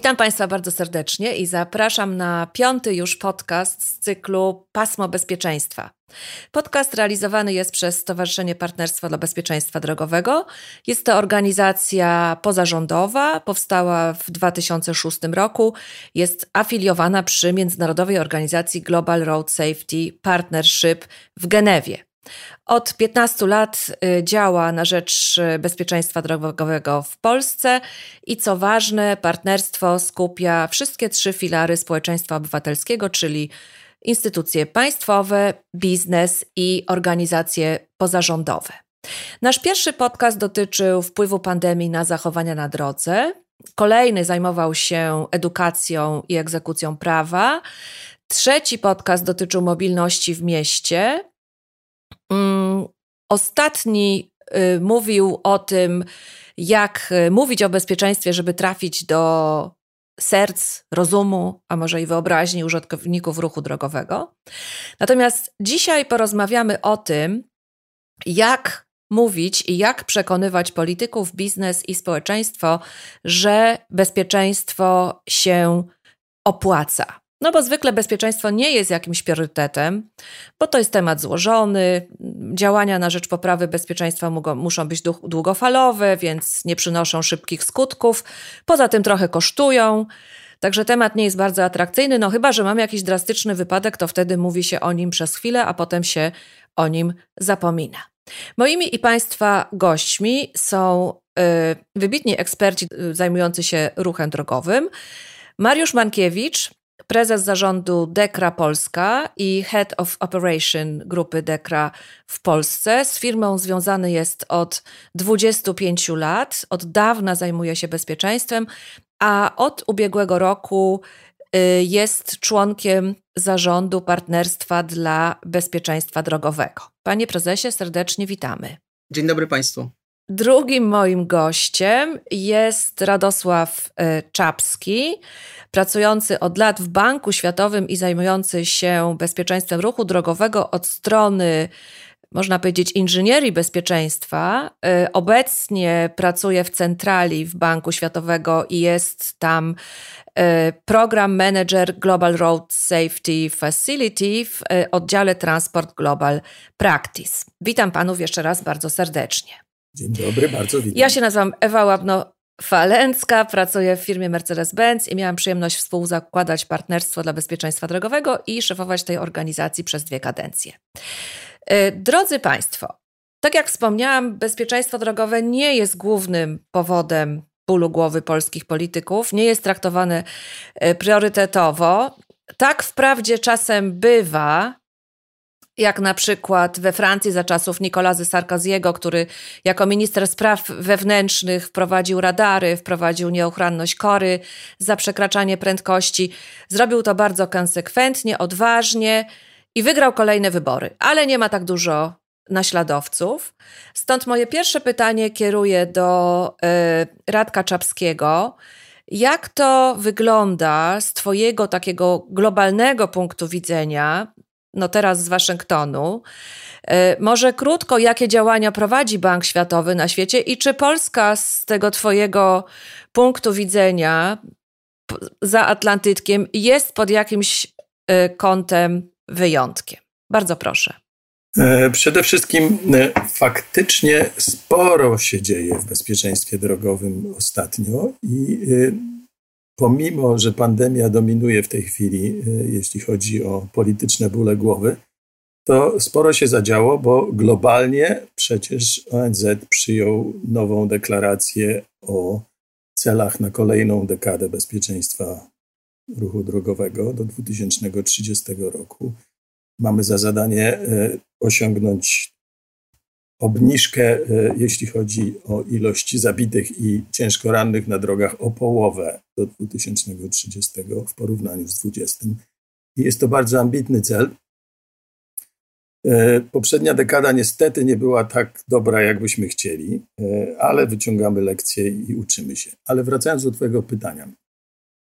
Witam Państwa bardzo serdecznie i zapraszam na piąty już podcast z cyklu Pasmo Bezpieczeństwa. Podcast realizowany jest przez Stowarzyszenie Partnerstwa dla Bezpieczeństwa Drogowego. Jest to organizacja pozarządowa, powstała w 2006 roku. Jest afiliowana przy Międzynarodowej Organizacji Global Road Safety Partnership w Genewie. Od 15 lat y, działa na rzecz y, bezpieczeństwa drogowego w Polsce i co ważne, partnerstwo skupia wszystkie trzy filary społeczeństwa obywatelskiego, czyli instytucje państwowe, biznes i organizacje pozarządowe. Nasz pierwszy podcast dotyczył wpływu pandemii na zachowania na drodze. Kolejny zajmował się edukacją i egzekucją prawa. Trzeci podcast dotyczył mobilności w mieście. Mm, ostatni y, mówił o tym, jak y, mówić o bezpieczeństwie, żeby trafić do serc, rozumu, a może i wyobraźni użytkowników ruchu drogowego. Natomiast dzisiaj porozmawiamy o tym, jak mówić i jak przekonywać polityków, biznes i społeczeństwo, że bezpieczeństwo się opłaca. No bo zwykle bezpieczeństwo nie jest jakimś priorytetem, bo to jest temat złożony. Działania na rzecz poprawy bezpieczeństwa muszą być długofalowe, więc nie przynoszą szybkich skutków. Poza tym trochę kosztują. Także temat nie jest bardzo atrakcyjny, no chyba, że mamy jakiś drastyczny wypadek, to wtedy mówi się o nim przez chwilę, a potem się o nim zapomina. Moimi i Państwa gośćmi są y, wybitni eksperci y, zajmujący się ruchem drogowym. Mariusz Mankiewicz, prezes zarządu Dekra Polska i Head of Operation grupy Dekra w Polsce. Z firmą związany jest od 25 lat, od dawna zajmuje się bezpieczeństwem, a od ubiegłego roku y, jest członkiem zarządu Partnerstwa dla Bezpieczeństwa Drogowego. Panie prezesie, serdecznie witamy. Dzień dobry Państwu. Drugim moim gościem jest Radosław y, Czapski, pracujący od lat w Banku Światowym i zajmujący się bezpieczeństwem ruchu drogowego od strony można powiedzieć, inżynierii bezpieczeństwa. Y, obecnie pracuje w centrali w Banku Światowego i jest tam y, program manager Global Road Safety Facility w oddziale Transport Global Practice. Witam panów jeszcze raz bardzo serdecznie. Dzień dobry, bardzo witam. Ja się nazywam Ewa Łabno Falencka, pracuję w firmie Mercedes-Benz i miałam przyjemność współzakładać partnerstwo dla bezpieczeństwa drogowego i szefować tej organizacji przez dwie kadencje. Y, drodzy Państwo, tak jak wspomniałam, bezpieczeństwo drogowe nie jest głównym powodem bólu głowy polskich polityków, nie jest traktowane y, priorytetowo. Tak wprawdzie czasem bywa, jak na przykład we Francji za czasów Nicolazy Sarkoziego, który jako minister spraw wewnętrznych wprowadził radary, wprowadził nieuchronność kory za przekraczanie prędkości. Zrobił to bardzo konsekwentnie, odważnie i wygrał kolejne wybory, ale nie ma tak dużo naśladowców. Stąd moje pierwsze pytanie kieruję do y, Radka Czapskiego. Jak to wygląda z Twojego takiego globalnego punktu widzenia? No teraz z Waszyngtonu. E, może krótko, jakie działania prowadzi Bank Światowy na świecie i czy Polska z tego Twojego punktu widzenia za Atlantykiem jest pod jakimś e, kątem wyjątkiem? Bardzo proszę. E, przede wszystkim faktycznie sporo się dzieje w bezpieczeństwie drogowym ostatnio i pomimo, że pandemia dominuje w tej chwili, y, jeśli chodzi o polityczne bóle głowy, to sporo się zadziało, bo globalnie przecież ONZ przyjął nową deklarację o celach na kolejną dekadę bezpieczeństwa ruchu drogowego do 2030 roku. Mamy za zadanie y, osiągnąć obniżkę, e, jeśli chodzi o ilość zabitych i ciężko rannych na drogach o połowę do 2030 w porównaniu z 20. I jest to bardzo ambitny cel. E, poprzednia dekada niestety nie była tak dobra, jakbyśmy chcieli, e, ale wyciągamy lekcje i uczymy się. Ale wracając do Twojego pytania.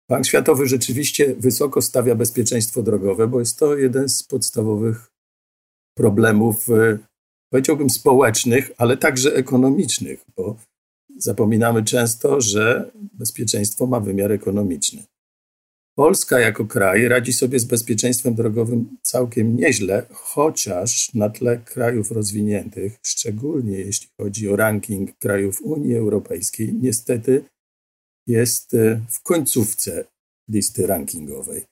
Bank Światowy rzeczywiście wysoko stawia bezpieczeństwo drogowe, bo jest to jeden z podstawowych problemów powiedziałbym społecznych, ale także ekonomicznych, bo zapominamy często, że bezpieczeństwo ma wymiar ekonomiczny. Polska jako kraj radzi sobie z bezpieczeństwem drogowym całkiem nieźle, chociaż na tle krajów rozwiniętych, szczególnie jeśli chodzi o ranking krajów Unii Europejskiej, niestety jest e, w końcówce listy rankingowej.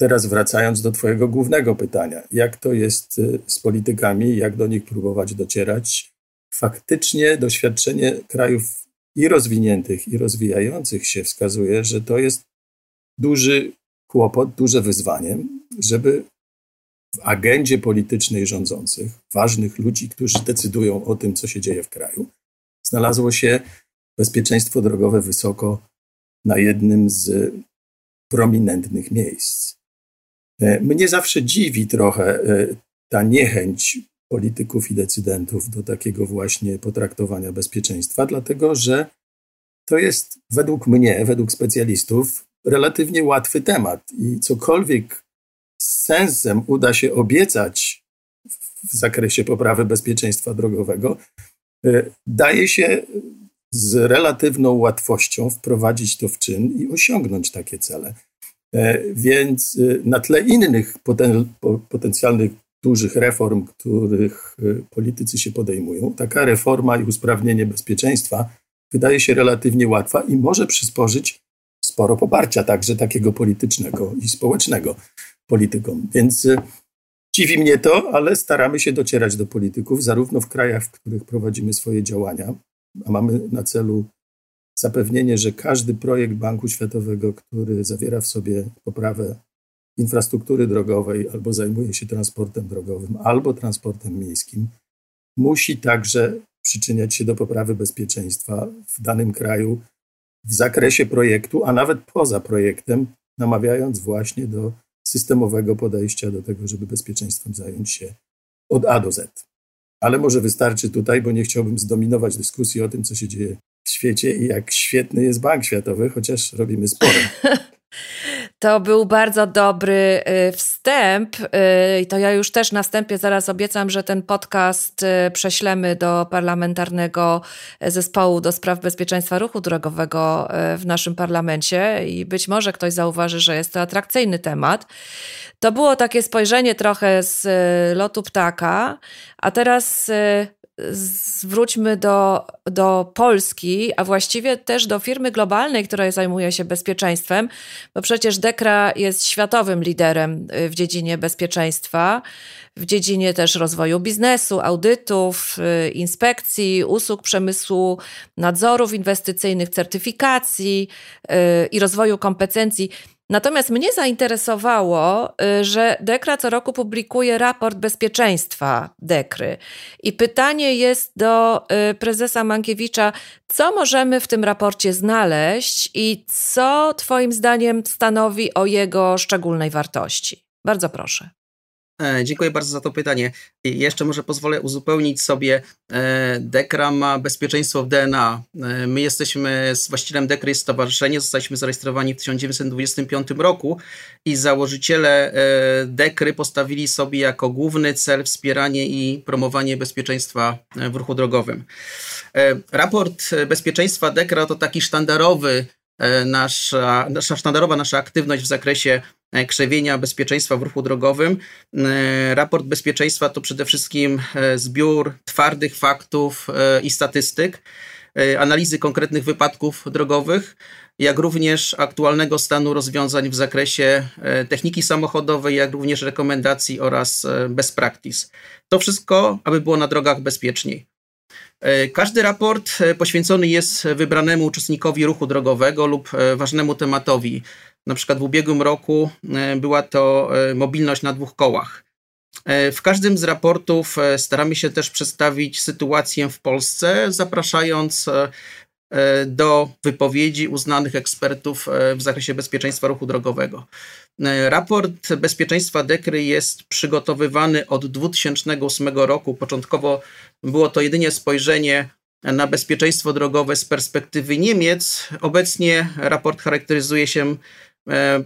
Teraz wracając do Twojego głównego pytania, jak to jest e, z politykami, jak do nich próbować docierać? Faktycznie doświadczenie krajów i rozwiniętych, i rozwijających się wskazuje, że to jest duży kłopot, duże wyzwanie, żeby w agendzie politycznej rządzących, ważnych ludzi, którzy decydują o tym, co się dzieje w kraju, znalazło się bezpieczeństwo drogowe wysoko na jednym z prominentnych miejsc. E, mnie zawsze dziwi trochę e, ta niechęć polityków i decydentów do takiego właśnie potraktowania bezpieczeństwa, dlatego że to jest według mnie, według specjalistów, relatywnie łatwy temat i cokolwiek z sensem uda się obiecać w zakresie poprawy bezpieczeństwa drogowego, e, daje się z relatywną łatwością wprowadzić to w czyn i osiągnąć takie cele. E, więc e, na tle innych poten, potencjalnych dużych reform, których e, politycy się podejmują, taka reforma i usprawnienie bezpieczeństwa wydaje się relatywnie łatwa i może przysporzyć sporo poparcia także takiego politycznego i społecznego politykom. Więc dziwi mnie to, ale staramy się docierać do polityków, zarówno w krajach, w których prowadzimy swoje działania, a mamy na celu zapewnienie, że każdy projekt Banku Światowego, który zawiera w sobie poprawę infrastruktury drogowej albo zajmuje się transportem drogowym, albo transportem miejskim, musi także przyczyniać się do poprawy bezpieczeństwa w danym kraju w zakresie projektu, a nawet poza projektem, namawiając właśnie do systemowego podejścia do tego, żeby bezpieczeństwem zająć się od A do Z. Ale może wystarczy tutaj, bo nie chciałbym zdominować dyskusji o tym, co się dzieje w świecie i jak świetny jest Bank Światowy, chociaż robimy sporo. To był bardzo dobry y, wstęp y, i to ja już też na wstępie zaraz obiecam, że ten podcast y, prześlemy do parlamentarnego zespołu do spraw bezpieczeństwa ruchu drogowego w naszym parlamencie i być może ktoś zauważy, że jest to atrakcyjny temat. To było takie spojrzenie trochę z lotu ptaka, a teraz zwróćmy do, do Polski, a właściwie też do firmy globalnej, która zajmuje się bezpieczeństwem, bo przecież Dekra jest światowym liderem y, w dziedzinie bezpieczeństwa, w dziedzinie też rozwoju biznesu, audytów, y, inspekcji, usług przemysłu, nadzorów inwestycyjnych, certyfikacji y, i rozwoju kompetencji. Natomiast mnie zainteresowało, y, że Dekra co roku publikuje raport bezpieczeństwa Dekry. I pytanie jest do y, prezesa Mankiewicza, co możemy w tym raporcie znaleźć i co Twoim zdaniem stanowi o jego szczególnej wartości? Bardzo proszę. E, dziękuję bardzo za to pytanie. Jeszcze może pozwolę uzupełnić sobie. E, Dekra ma bezpieczeństwo w DNA. E, my jesteśmy z właścicielem Dekry stowarzyszenie, zostaliśmy zarejestrowani w 1925 roku i założyciele Dekry postawili sobie jako główny cel wspieranie i promowanie bezpieczeństwa w ruchu drogowym. Raport bezpieczeństwa Dekra to taki sztandarowy nasza, nasza sztandarowa nasza aktywność w zakresie krzewienia bezpieczeństwa w ruchu drogowym. E, raport bezpieczeństwa to przede wszystkim e, zbiór twardych faktów i statystyk, analizy konkretnych wypadków drogowych, jak również aktualnego stanu rozwiązań w zakresie techniki samochodowej, jak również rekomendacji oraz best practice. To wszystko, aby było na drogach bezpieczniej. Każdy raport poświęcony jest wybranemu uczestnikowi ruchu drogowego lub ważnemu tematowi na przykład w ubiegłym roku e, była to e, mobilność na dwóch kołach. E, w każdym z raportów staramy się też przedstawić sytuację w Polsce, zapraszając do wypowiedzi uznanych ekspertów w zakresie bezpieczeństwa ruchu drogowego. Raport bezpieczeństwa Dekry jest przygotowywany od 2008 roku. Początkowo było to jedynie spojrzenie na bezpieczeństwo drogowe z perspektywy Niemiec. Obecnie raport charakteryzuje się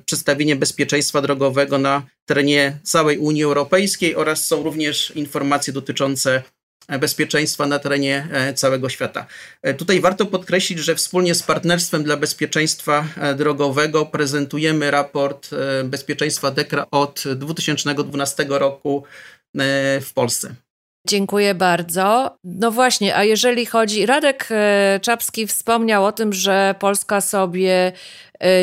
przedstawienie bezpieczeństwa drogowego na terenie całej Unii Europejskiej oraz są również informacje dotyczące bezpieczeństwa na terenie całego świata. Tutaj warto podkreślić, że wspólnie z Partnerstwem dla Bezpieczeństwa Drogowego prezentujemy raport bezpieczeństwa DEKRA od 2012 roku w Polsce. Dziękuję bardzo. No właśnie, a jeżeli chodzi, Radek e, Czapski wspomniał o tym, że Polska sobie e,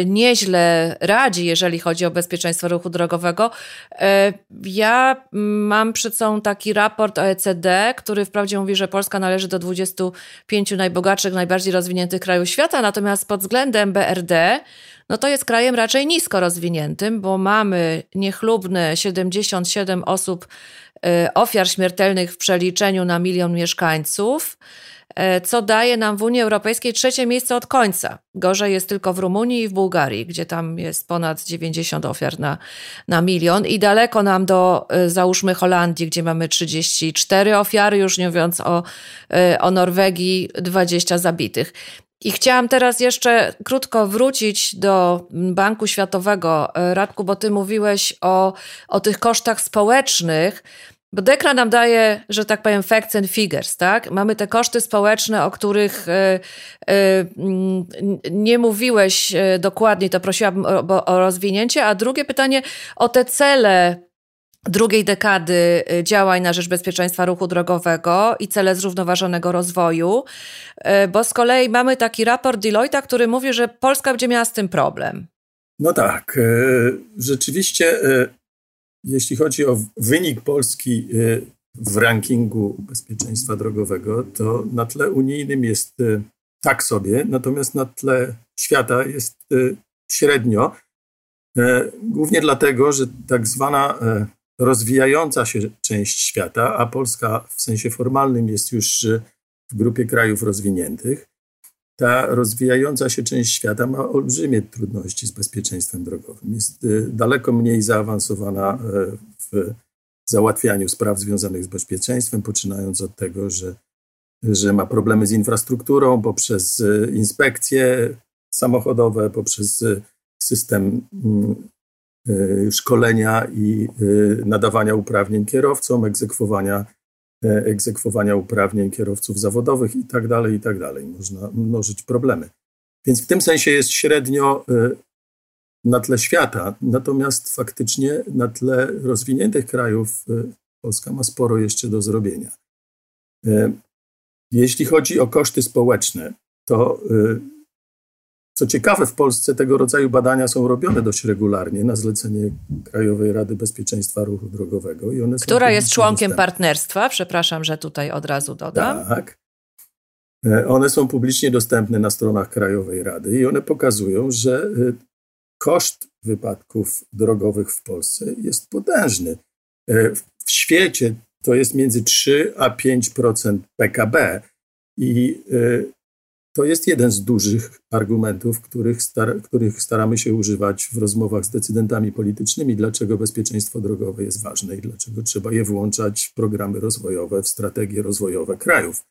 nieźle radzi, jeżeli chodzi o bezpieczeństwo ruchu drogowego. E, ja mam przed sobą taki raport OECD, który wprawdzie mówi, że Polska należy do 25 najbogatszych, najbardziej rozwiniętych krajów świata, natomiast pod względem BRD, no to jest krajem raczej nisko rozwiniętym, bo mamy niechlubne 77 osób ofiar śmiertelnych w przeliczeniu na milion mieszkańców, y, co daje nam w Unii Europejskiej trzecie miejsce od końca. Gorzej jest tylko w Rumunii i w Bułgarii, gdzie tam jest ponad 90 ofiar na, na milion i daleko nam do, y, załóżmy, Holandii, gdzie mamy 34 ofiary, już nie mówiąc o, o Norwegii, 20 zabitych. I chciałam teraz jeszcze krótko wrócić do Banku Światowego. Radku, bo ty mówiłeś o, o tych kosztach społecznych, bo Dekra nam daje, że tak powiem, facts and figures, tak? Mamy te koszty społeczne, o których y, y, nie mówiłeś dokładnie, to prosiłabym o, o rozwinięcie. A drugie pytanie o te cele drugiej dekady działań na rzecz bezpieczeństwa ruchu drogowego i cele zrównoważonego rozwoju, bo z kolei mamy taki raport Deloitte, który mówi, że Polska będzie miała z tym problem. No tak, rzeczywiście jeśli chodzi o wynik Polski y, w rankingu bezpieczeństwa drogowego, to na tle unijnym jest y, tak sobie, natomiast na tle świata jest y, średnio. Głównie dlatego, że tak zwana rozwijająca się część świata, a Polska w sensie formalnym jest już w grupie krajów rozwiniętych, ta rozwijająca się część świata ma olbrzymie trudności z bezpieczeństwem drogowym. Jest y, daleko mniej zaawansowana y, w załatwianiu spraw związanych z bezpieczeństwem, poczynając od tego, że, że ma problemy z infrastrukturą poprzez y, inspekcje samochodowe, poprzez system mm, szkolenia i nadawania uprawnień kierowcom, egzekwowania E, egzekwowania uprawnień kierowców zawodowych i tak dalej, i tak dalej. Można mnożyć problemy. Więc w tym sensie jest średnio e, na tle świata, natomiast faktycznie na tle rozwiniętych krajów e, Polska ma sporo jeszcze do zrobienia. Jeśli chodzi o koszty społeczne, to co ciekawe, w Polsce tego rodzaju badania są robione dość regularnie na zlecenie Krajowej Rady Bezpieczeństwa Ruchu Drogowego. I one Która jest członkiem dostępne. partnerstwa, przepraszam, że tutaj od razu dodam. Tak. E, one są publicznie dostępne na stronach Krajowej Rady i one pokazują, że e, koszt wypadków drogowych w Polsce jest potężny. E, w świecie to jest między 3 a 5% PKB i to jest jeden z dużych argumentów, których, star których staramy się używać w rozmowach z decydentami politycznymi, dlaczego bezpieczeństwo drogowe jest ważne i dlaczego trzeba je włączać w programy rozwojowe, w strategie rozwojowe krajów,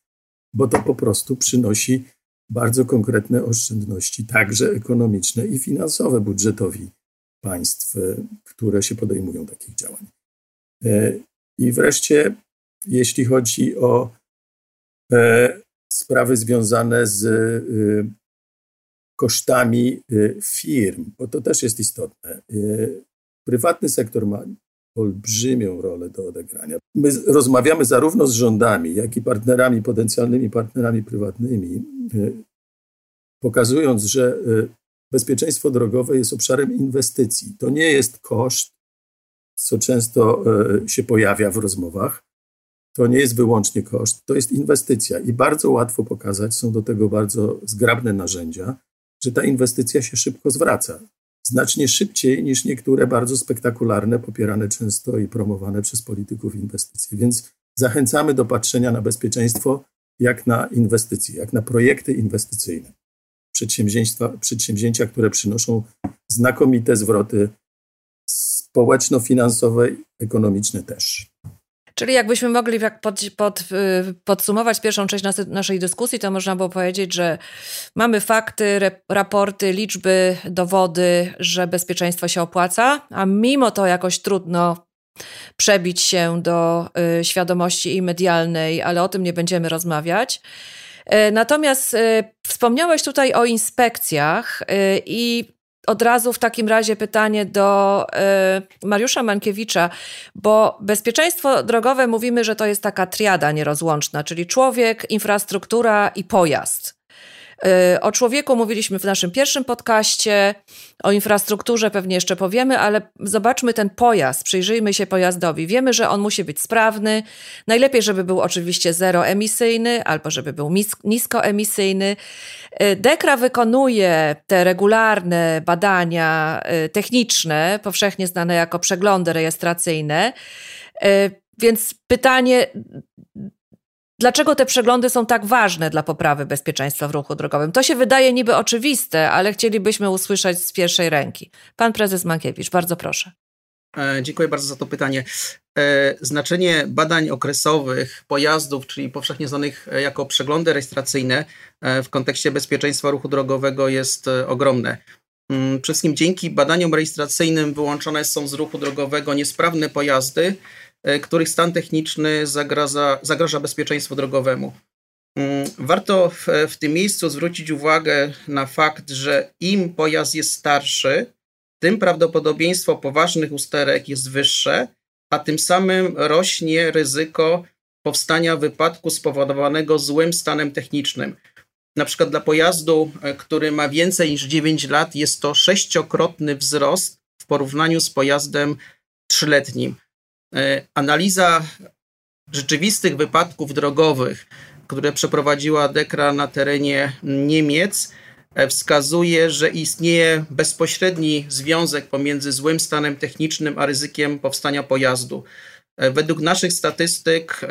bo to po prostu przynosi bardzo konkretne oszczędności, także ekonomiczne i finansowe budżetowi państw, które się podejmują takich działań. E, I wreszcie, jeśli chodzi o e, sprawy związane z y, kosztami y, firm, bo to też jest istotne. Y, prywatny sektor ma olbrzymią rolę do odegrania. My rozmawiamy zarówno z rządami, jak i partnerami, potencjalnymi partnerami prywatnymi, pokazując, że bezpieczeństwo drogowe jest obszarem inwestycji. To nie jest koszt, co często się pojawia w rozmowach, to nie jest wyłącznie koszt, to jest inwestycja i bardzo łatwo pokazać, są do tego bardzo zgrabne narzędzia, że ta inwestycja się szybko zwraca. Znacznie szybciej niż niektóre bardzo spektakularne, popierane często i promowane przez polityków inwestycje. Więc zachęcamy do patrzenia na bezpieczeństwo jak na inwestycje, jak na projekty inwestycyjne. Przedsięwzięcia, które przynoszą znakomite zwroty społeczno-finansowe, ekonomiczne też. Czyli jakbyśmy mogli pod, pod, y, podsumować pierwszą część naszej dyskusji, to można było powiedzieć, że mamy fakty, raporty, liczby, dowody, że bezpieczeństwo się opłaca, a mimo to jakoś trudno przebić się do świadomości i medialnej, ale o tym nie będziemy rozmawiać. Natomiast wspomniałeś tutaj o inspekcjach i od razu w takim razie pytanie do y, Mariusza Mankiewicza, bo bezpieczeństwo drogowe mówimy, że to jest taka triada nierozłączna, czyli człowiek, infrastruktura i pojazd. Y, o człowieku mówiliśmy w naszym pierwszym podcaście, o infrastrukturze pewnie jeszcze powiemy, ale zobaczmy ten pojazd, przyjrzyjmy się pojazdowi. Wiemy, że on musi być sprawny. Najlepiej, żeby był oczywiście zeroemisyjny albo żeby był niskoemisyjny. Y, Dekra wykonuje te regularne badania y, techniczne, powszechnie znane jako przeglądy rejestracyjne. Więc pytanie, Dlaczego te przeglądy są tak ważne dla poprawy bezpieczeństwa w ruchu drogowym? To się wydaje niby oczywiste, ale chcielibyśmy usłyszeć z pierwszej ręki. Pan prezes Mankiewicz, bardzo proszę. E, dziękuję bardzo za to pytanie. E, znaczenie badań okresowych pojazdów, czyli powszechnie znanych jako przeglądy rejestracyjne e, w kontekście bezpieczeństwa ruchu drogowego jest ogromne. Mm, przede wszystkim dzięki badaniom rejestracyjnym wyłączone są z ruchu drogowego niesprawne pojazdy, E, których stan techniczny zagraża, zagraża bezpieczeństwu drogowemu. Mm, warto w, w tym miejscu zwrócić uwagę na fakt, że im pojazd jest starszy, tym prawdopodobieństwo poważnych usterek jest wyższe, a tym samym rośnie ryzyko powstania wypadku spowodowanego złym stanem technicznym. Na przykład dla pojazdu, e, który ma więcej niż 9 lat, jest to sześciokrotny wzrost w porównaniu z pojazdem trzyletnim. E, analiza rzeczywistych wypadków drogowych, które przeprowadziła Dekra na terenie Niemiec, e, wskazuje, że istnieje bezpośredni związek pomiędzy złym stanem technicznym a ryzykiem powstania pojazdu. E, według naszych statystyk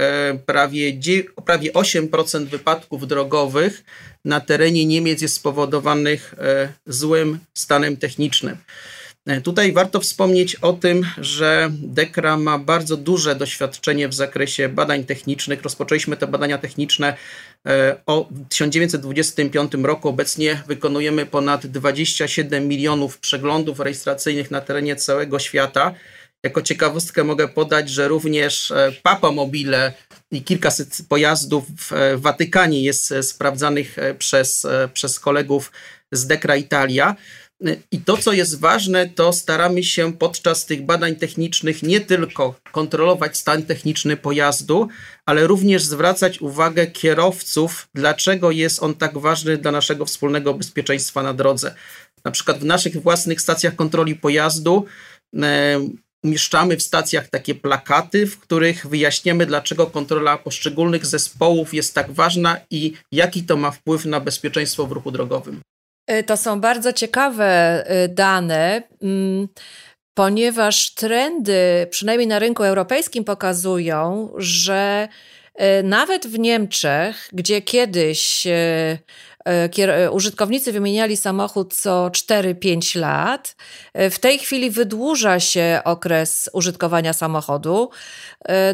prawie, prawie 8% wypadków drogowych na terenie Niemiec jest spowodowanych złym stanem technicznym. E, tutaj warto wspomnieć o tym, że Dekra ma bardzo duże doświadczenie w zakresie badań technicznych. Rozpoczęliśmy te badania techniczne e, o 1925 roku. Obecnie wykonujemy ponad 27 milionów przeglądów rejestracyjnych na terenie całego świata. Jako ciekawostkę mogę podać, że również e, Papa Mobile i kilkaset pojazdów w Watykanie jest sprawdzanych przez, przez kolegów z Dekra Italia. I to, co jest ważne, to staramy się podczas tych badań technicznych nie tylko kontrolować stan techniczny pojazdu, ale również zwracać uwagę kierowców, dlaczego jest on tak ważny dla naszego wspólnego bezpieczeństwa na drodze. Na przykład w naszych własnych stacjach kontroli pojazdu e, umieszczamy w stacjach takie plakaty, w których wyjaśniamy, dlaczego kontrola poszczególnych zespołów jest tak ważna i jaki to ma wpływ na bezpieczeństwo w ruchu drogowym. Y, to są bardzo ciekawe y, dane, mm, ponieważ trendy, przynajmniej na rynku europejskim, pokazują, że y, nawet w Niemczech, gdzie kiedyś E, e, użytkownicy wymieniali samochód co 4-5 lat. E, w tej chwili wydłuża się okres użytkowania samochodu.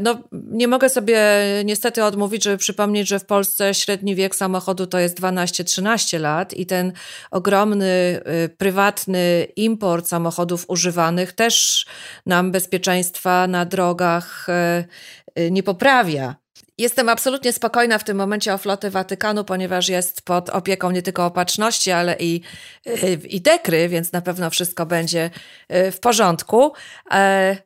No, nie mogę sobie niestety odmówić, żeby przypomnieć, że w Polsce średni wiek samochodu to jest 12-13 lat i ten ogromny prywatny import samochodów używanych też nam bezpieczeństwa na drogach nie poprawia. Jestem absolutnie spokojna w tym momencie o flotę Watykanu, ponieważ jest pod opieką nie tylko opatrzności, ale i, y, i dekry, więc na pewno wszystko będzie y, w porządku. E,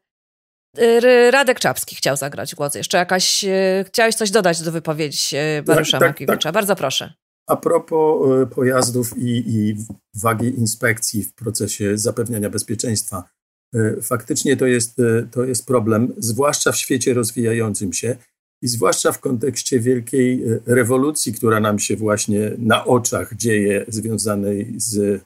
y, Radek Czapski chciał zagrać głos. Jeszcze jakaś, chciałeś coś dodać do wypowiedzi Mariusza tak, tak, tak. Bardzo proszę. A propos pojazdów i, i wagi inspekcji w procesie zapewniania bezpieczeństwa. Faktycznie to jest, to jest problem, zwłaszcza w świecie rozwijającym się i zwłaszcza w kontekście wielkiej e, rewolucji, która nam się właśnie na oczach dzieje, związanej z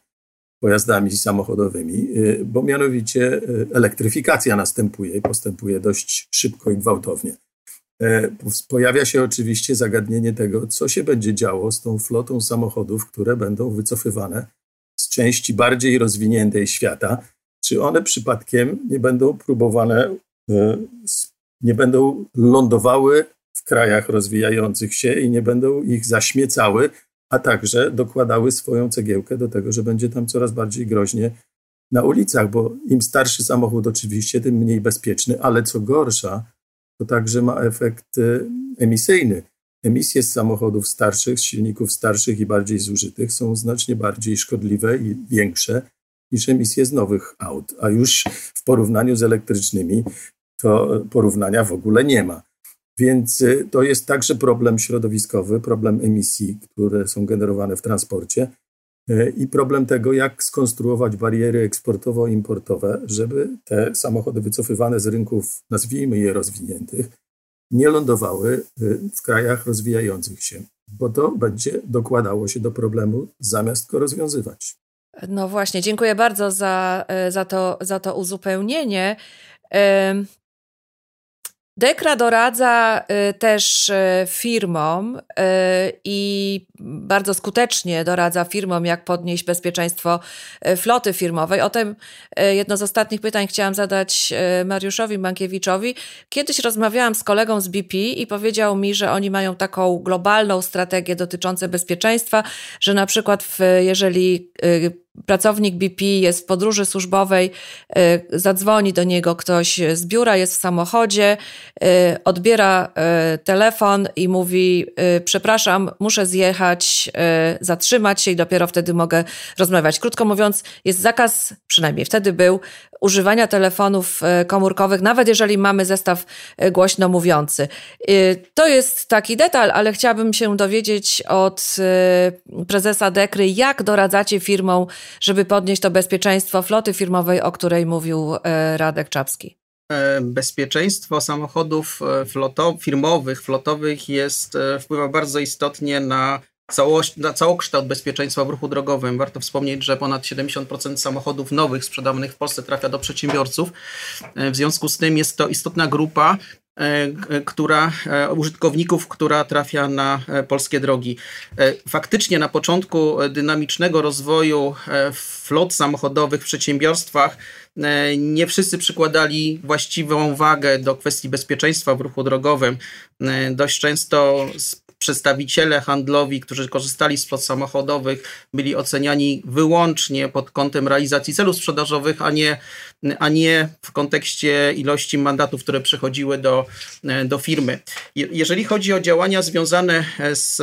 pojazdami samochodowymi, e, bo mianowicie e, elektryfikacja następuje i postępuje dość szybko i gwałtownie. Pojawia się oczywiście zagadnienie tego, co się będzie działo z tą flotą samochodów, które będą wycofywane z części bardziej rozwiniętej świata. Czy one przypadkiem nie będą próbowane nie będą lądowały w krajach rozwijających się i nie będą ich zaśmiecały, a także dokładały swoją cegiełkę do tego, że będzie tam coraz bardziej groźnie na ulicach, bo im starszy samochód oczywiście, tym mniej bezpieczny, ale co gorsza, to także ma efekt e, emisyjny. Emisje z samochodów starszych, z silników starszych i bardziej zużytych są znacznie bardziej szkodliwe i większe niż emisje z nowych aut, a już w porównaniu z elektrycznymi to porównania w ogóle nie ma. Więc e, to jest także problem środowiskowy, problem emisji, które są generowane w transporcie e, i problem tego, jak skonstruować bariery eksportowo-importowe, żeby te samochody wycofywane z rynków, nazwijmy je rozwiniętych, nie lądowały y, w krajach rozwijających się, bo to będzie dokładało się do problemu zamiast go rozwiązywać. No właśnie, dziękuję bardzo za, y, za, to, za to uzupełnienie. Dekra doradza y, też y, firmom y, i bardzo skutecznie doradza firmom, jak podnieść bezpieczeństwo floty firmowej. O tym jedno z ostatnich pytań chciałam zadać Mariuszowi Mankiewiczowi. Kiedyś rozmawiałam z kolegą z BP i powiedział mi, że oni mają taką globalną strategię dotyczącą bezpieczeństwa, że na przykład w, jeżeli pracownik BP jest w podróży służbowej, y, zadzwoni do niego ktoś z biura, jest w samochodzie, y, odbiera y, telefon i mówi: Przepraszam, muszę zjechać, zatrzymać się i dopiero wtedy mogę rozmawiać. Krótko mówiąc, jest zakaz, przynajmniej wtedy był, używania telefonów komórkowych, nawet jeżeli mamy zestaw głośno mówiący. To jest taki detal, ale chciałabym się dowiedzieć od prezesa Dekry, jak doradzacie firmom, żeby podnieść to bezpieczeństwo floty firmowej, o której mówił e, Radek Czapski? E, bezpieczeństwo samochodów e, floto, firmowych, flotowych jest, wpływa bardzo istotnie na całość, na całokształt bezpieczeństwa w ruchu drogowym. Warto wspomnieć, że ponad 70% samochodów nowych sprzedawanych w Polsce trafia do przedsiębiorców. W związku z tym jest to istotna grupa, która, e, użytkowników, która trafia na e, polskie drogi. Faktycznie na początku dynamicznego rozwoju flot samochodowych w przedsiębiorstwach nie wszyscy przykładali właściwą wagę do kwestii bezpieczeństwa w ruchu drogowym. Dość często przedstawiciele handlowi, którzy korzystali z flot samochodowych, byli oceniani wyłącznie pod kątem realizacji celów sprzedażowych, a nie, a nie w kontekście ilości mandatów, które przychodziły do, do firmy. Jeżeli chodzi o działania związane z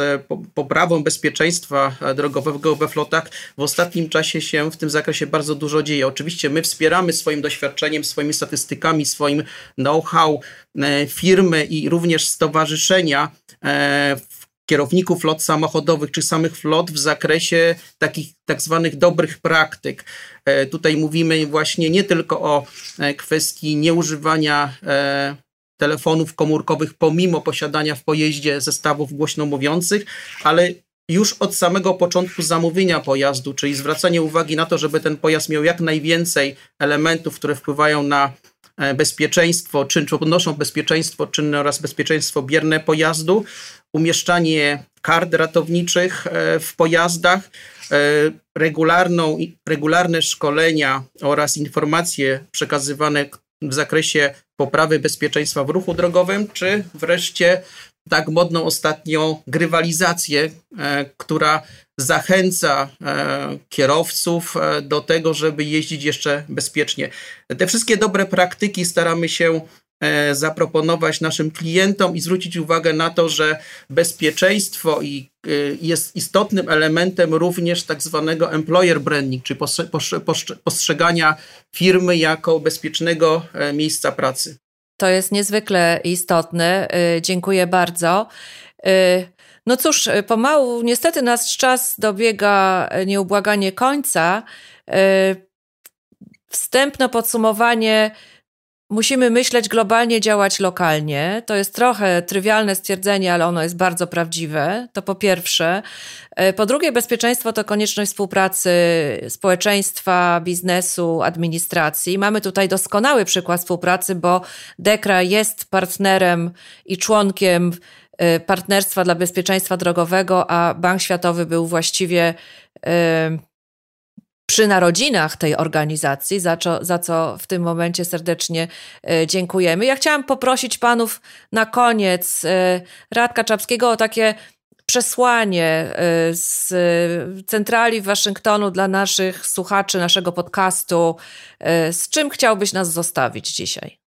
poprawą bezpieczeństwa drogowego we flotach, w ostatnim czasie się w tym zakresie bardzo dużo dzieje. Oczywiście my wspieramy swoim doświadczeniem, swoimi statystykami, swoim know-how firmy i również stowarzyszenia e, kierowników flot samochodowych czy samych flot w zakresie takich tak zwanych dobrych praktyk. E, tutaj mówimy właśnie nie tylko o e, kwestii nieużywania e, telefonów komórkowych pomimo posiadania w pojeździe zestawów głośno mówiących, ale już od samego początku zamówienia pojazdu, czyli zwracanie uwagi na to, żeby ten pojazd miał jak najwięcej elementów, które wpływają na bezpieczeństwo, czyn, czy podnoszą bezpieczeństwo czynne oraz bezpieczeństwo bierne pojazdu, umieszczanie kart ratowniczych e, w pojazdach, e, regularną, regularne szkolenia oraz informacje przekazywane w zakresie poprawy bezpieczeństwa w ruchu drogowym, czy wreszcie tak modną ostatnio grywalizację, e, która zachęca kierowców do tego, żeby jeździć jeszcze bezpiecznie. Te wszystkie dobre praktyki staramy się E, zaproponować naszym klientom i zwrócić uwagę na to, że bezpieczeństwo i e, jest istotnym elementem również tak zwanego employer branding, czyli postrzegania firmy jako bezpiecznego e, miejsca pracy. To jest niezwykle istotne. Dziękuję bardzo. No cóż, pomału niestety nasz czas dobiega nieubłaganie końca. Wstępne podsumowanie Musimy myśleć globalnie, działać lokalnie. To jest trochę trywialne stwierdzenie, ale ono jest bardzo prawdziwe. To po pierwsze. E, po drugie, bezpieczeństwo to konieczność współpracy społeczeństwa, biznesu, administracji. Mamy tutaj doskonały przykład współpracy, bo Dekra jest partnerem i członkiem e, Partnerstwa dla Bezpieczeństwa Drogowego, a Bank Światowy był właściwie e, przy narodzinach tej organizacji, za co, za co w tym momencie serdecznie e, dziękujemy. Ja chciałam poprosić panów na koniec Radka Czapskiego o takie przesłanie z centrali Waszyngtonu dla naszych słuchaczy naszego podcastu? Z czym chciałbyś nas zostawić dzisiaj?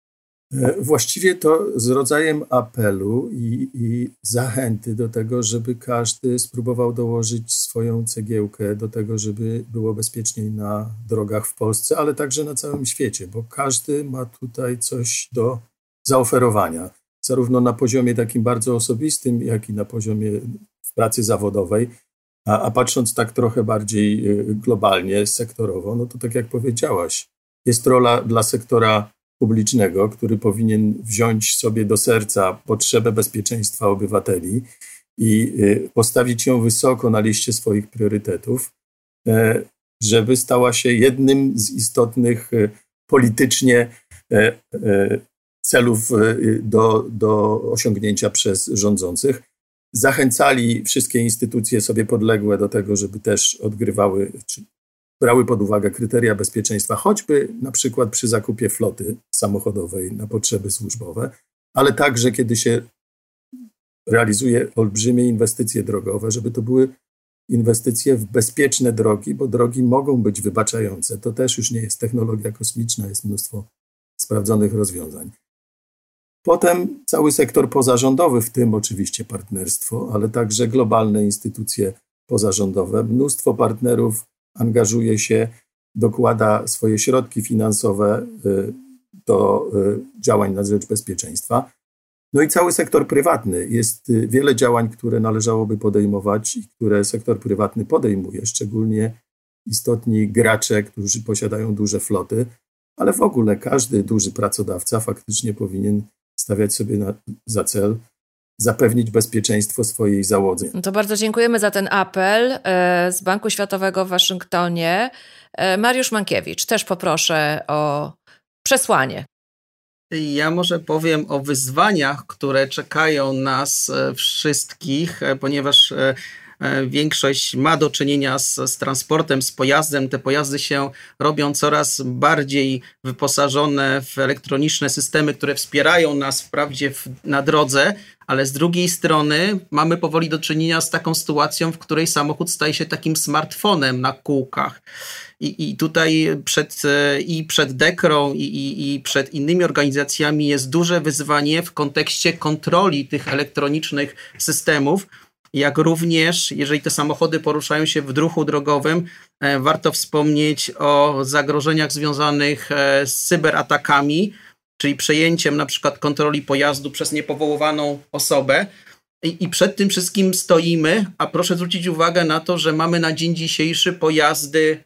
E, właściwie to z rodzajem apelu i, i, zachęty do tego, żeby każdy spróbował dołożyć swoją cegiełkę do tego, żeby było bezpieczniej na drogach w Polsce, ale także na całym świecie, bo każdy ma tutaj coś do zaoferowania, zarówno na poziomie takim bardzo osobistym, jak i na poziomie w pracy zawodowej. A, a patrząc tak trochę bardziej e, globalnie, sektorowo, no to tak jak powiedziałaś, jest rola dla sektora publicznego, który powinien wziąć sobie do serca potrzebę bezpieczeństwa obywateli i y, postawić ją wysoko na liście swoich priorytetów, e, żeby stała się jednym z istotnych y, politycznie e, e, celów y, do, do osiągnięcia przez rządzących. Zachęcali wszystkie instytucje sobie podległe do tego, żeby też odgrywały, czy brały pod uwagę kryteria bezpieczeństwa, choćby na przykład przy zakupie floty samochodowej na potrzeby służbowe, ale także kiedy się realizuje olbrzymie inwestycje drogowe, żeby to były inwestycje w bezpieczne drogi, bo drogi mogą być wybaczające. To też już nie jest technologia kosmiczna, jest mnóstwo sprawdzonych rozwiązań. Potem cały sektor pozarządowy, w tym oczywiście partnerstwo, ale także globalne instytucje pozarządowe, mnóstwo partnerów angażuje się, dokłada swoje środki finansowe y, do y, działań na rzecz bezpieczeństwa. No i cały sektor prywatny. Jest y, wiele działań, które należałoby podejmować i które sektor prywatny podejmuje, szczególnie istotni gracze, którzy posiadają duże floty, ale w ogóle każdy duży pracodawca faktycznie powinien stawiać sobie na, za cel zapewnić bezpieczeństwo swojej załodze. No to bardzo dziękujemy za ten apel e, z Banku Światowego w Waszyngtonie. E, Mariusz Mankiewicz, też poproszę o przesłanie. Ja może powiem o wyzwaniach, które czekają nas e, wszystkich, ponieważ większość ma do czynienia z, z, transportem, z pojazdem. Te pojazdy się robią coraz bardziej wyposażone w elektroniczne systemy, które wspierają nas wprawdzie w, na drodze, ale z drugiej strony mamy powoli do czynienia z taką sytuacją, w której samochód staje się takim smartfonem na kółkach. I, i tutaj przed, e, i przed Dekrą, i, i, i przed innymi organizacjami jest duże wyzwanie w kontekście kontroli tych elektronicznych systemów, jak również, jeżeli te samochody poruszają się w ruchu drogowym, e, warto wspomnieć o zagrożeniach związanych e, z cyberatakami, czyli przejęciem na przykład kontroli pojazdu przez niepowołowaną osobę. I, I, przed tym wszystkim stoimy, a proszę zwrócić uwagę na to, że mamy na dzień dzisiejszy pojazdy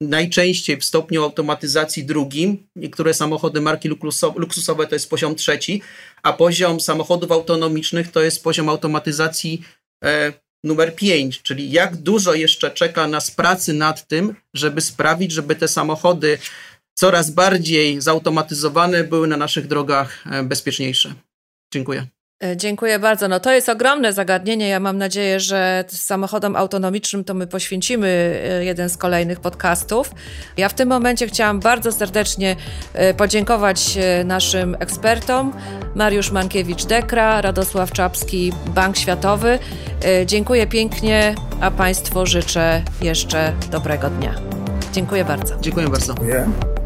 najczęściej w stopniu automatyzacji drugim. Niektóre samochody marki luksusowe to jest poziom trzeci, a poziom samochodów autonomicznych to jest poziom automatyzacji e, numer 5, czyli jak dużo jeszcze czeka nas pracy nad tym, żeby sprawić, żeby te samochody coraz bardziej zautomatyzowane były na naszych drogach e, bezpieczniejsze. Dziękuję. E, dziękuję bardzo. No to jest ogromne zagadnienie. Ja mam nadzieję, że samochodom autonomicznym to my poświęcimy e, jeden z kolejnych podcastów. Ja w tym momencie chciałam bardzo serdecznie e, podziękować naszym ekspertom. Mariusz Mankiewicz-Dekra, Radosław Czapski, Bank Światowy. Dziękuję pięknie, a Państwu życzę jeszcze dobrego dnia. Dziękuję bardzo. Dziękuję bardzo. Dziękuję.